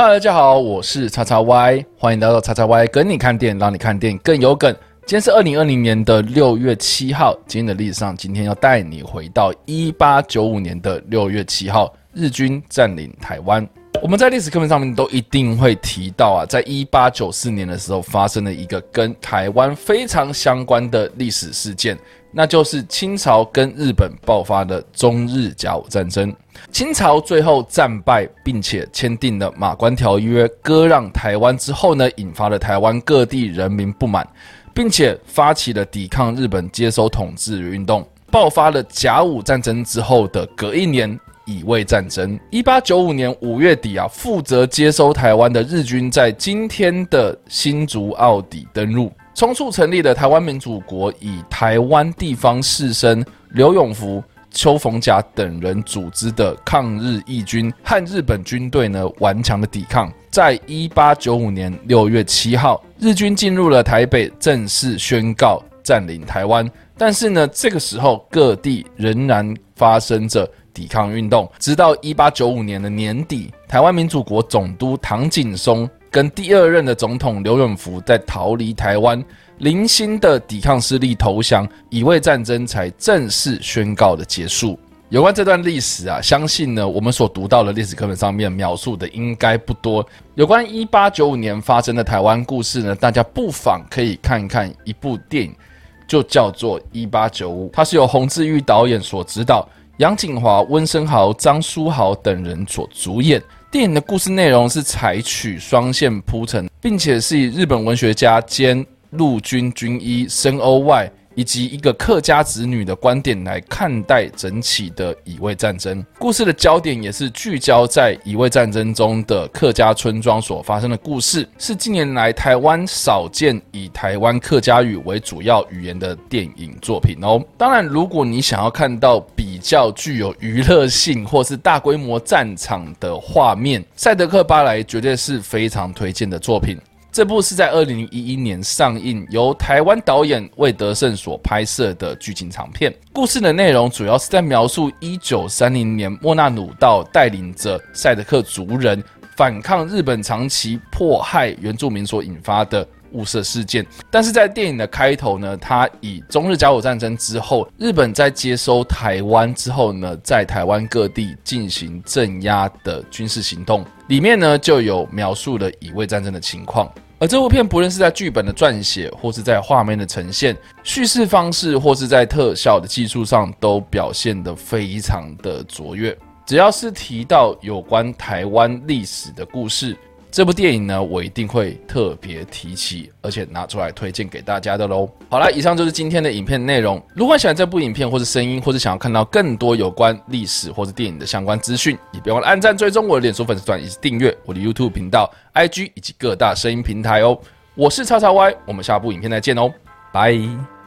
哈喽，大家好，我是叉叉 Y，欢迎来到叉叉 Y 跟你看电影，让你看电影更有梗。今天是二零二零年的六月七号，今天的历史上，今天要带你回到一八九五年的六月七号，日军占领台湾。我们在历史课本上面都一定会提到啊，在一八九四年的时候，发生了一个跟台湾非常相关的历史事件。那就是清朝跟日本爆发的中日甲午战争。清朝最后战败，并且签订了马关条约，割让台湾之后呢，引发了台湾各地人民不满，并且发起了抵抗日本接收统治运动。爆发了甲午战争之后的隔一年，乙未战争。一八九五年五月底啊，负责接收台湾的日军在今天的新竹澳底登陆。匆促成立的台湾民主国，以台湾地方士绅刘永福、邱逢甲等人组织的抗日义军，和日本军队呢顽强的抵抗。在一八九五年六月七号，日军进入了台北，正式宣告占领台湾。但是呢，这个时候各地仍然发生着抵抗运动，直到一八九五年的年底，台湾民主国总督唐景崧。跟第二任的总统刘永福在逃离台湾，零星的抵抗势力投降，乙未战争才正式宣告的结束。有关这段历史啊，相信呢我们所读到的历史课本上面描述的应该不多。有关一八九五年发生的台湾故事呢，大家不妨可以看一看一部电影，就叫做《一八九五》，它是由洪志玉导演所指导，杨景华、温升豪、张书豪等人所主演。电影的故事内容是采取双线铺陈，并且是以日本文学家兼陆军军医森鸥外。以及一个客家子女的观点来看待整起的乙未战争，故事的焦点也是聚焦在乙未战争中的客家村庄所发生的故事，是近年来台湾少见以台湾客家语为主要语言的电影作品哦。当然，如果你想要看到较具有娱乐性或是大规模战场的画面，《赛德克·巴莱》绝对是非常推荐的作品。这部是在二零一一年上映，由台湾导演魏德圣所拍摄的剧情长片。故事的内容主要是在描述一九三零年莫纳鲁道带领着赛德克族人反抗日本长期迫害原住民所引发的雾社事件，但是在电影的开头呢，他以中日甲午战争之后，日本在接收台湾之后呢，在台湾各地进行镇压的军事行动，里面呢就有描述了乙未战争的情况。而这部片不论是在剧本的撰写，或是在画面的呈现、叙事方式，或是在特效的技术上，都表现得非常的卓越。只要是提到有关台湾历史的故事，这部电影呢，我一定会特别提起，而且拿出来推荐给大家的喽。好了，以上就是今天的影片内容。如果喜欢这部影片，或是声音，或是想要看到更多有关历史或者电影的相关资讯，也别忘了按赞、追踪我的脸书粉丝团，以及订阅我的 YouTube 频道、IG 以及各大声音平台哦。我是叉叉 Y，我们下部影片再见哦，拜。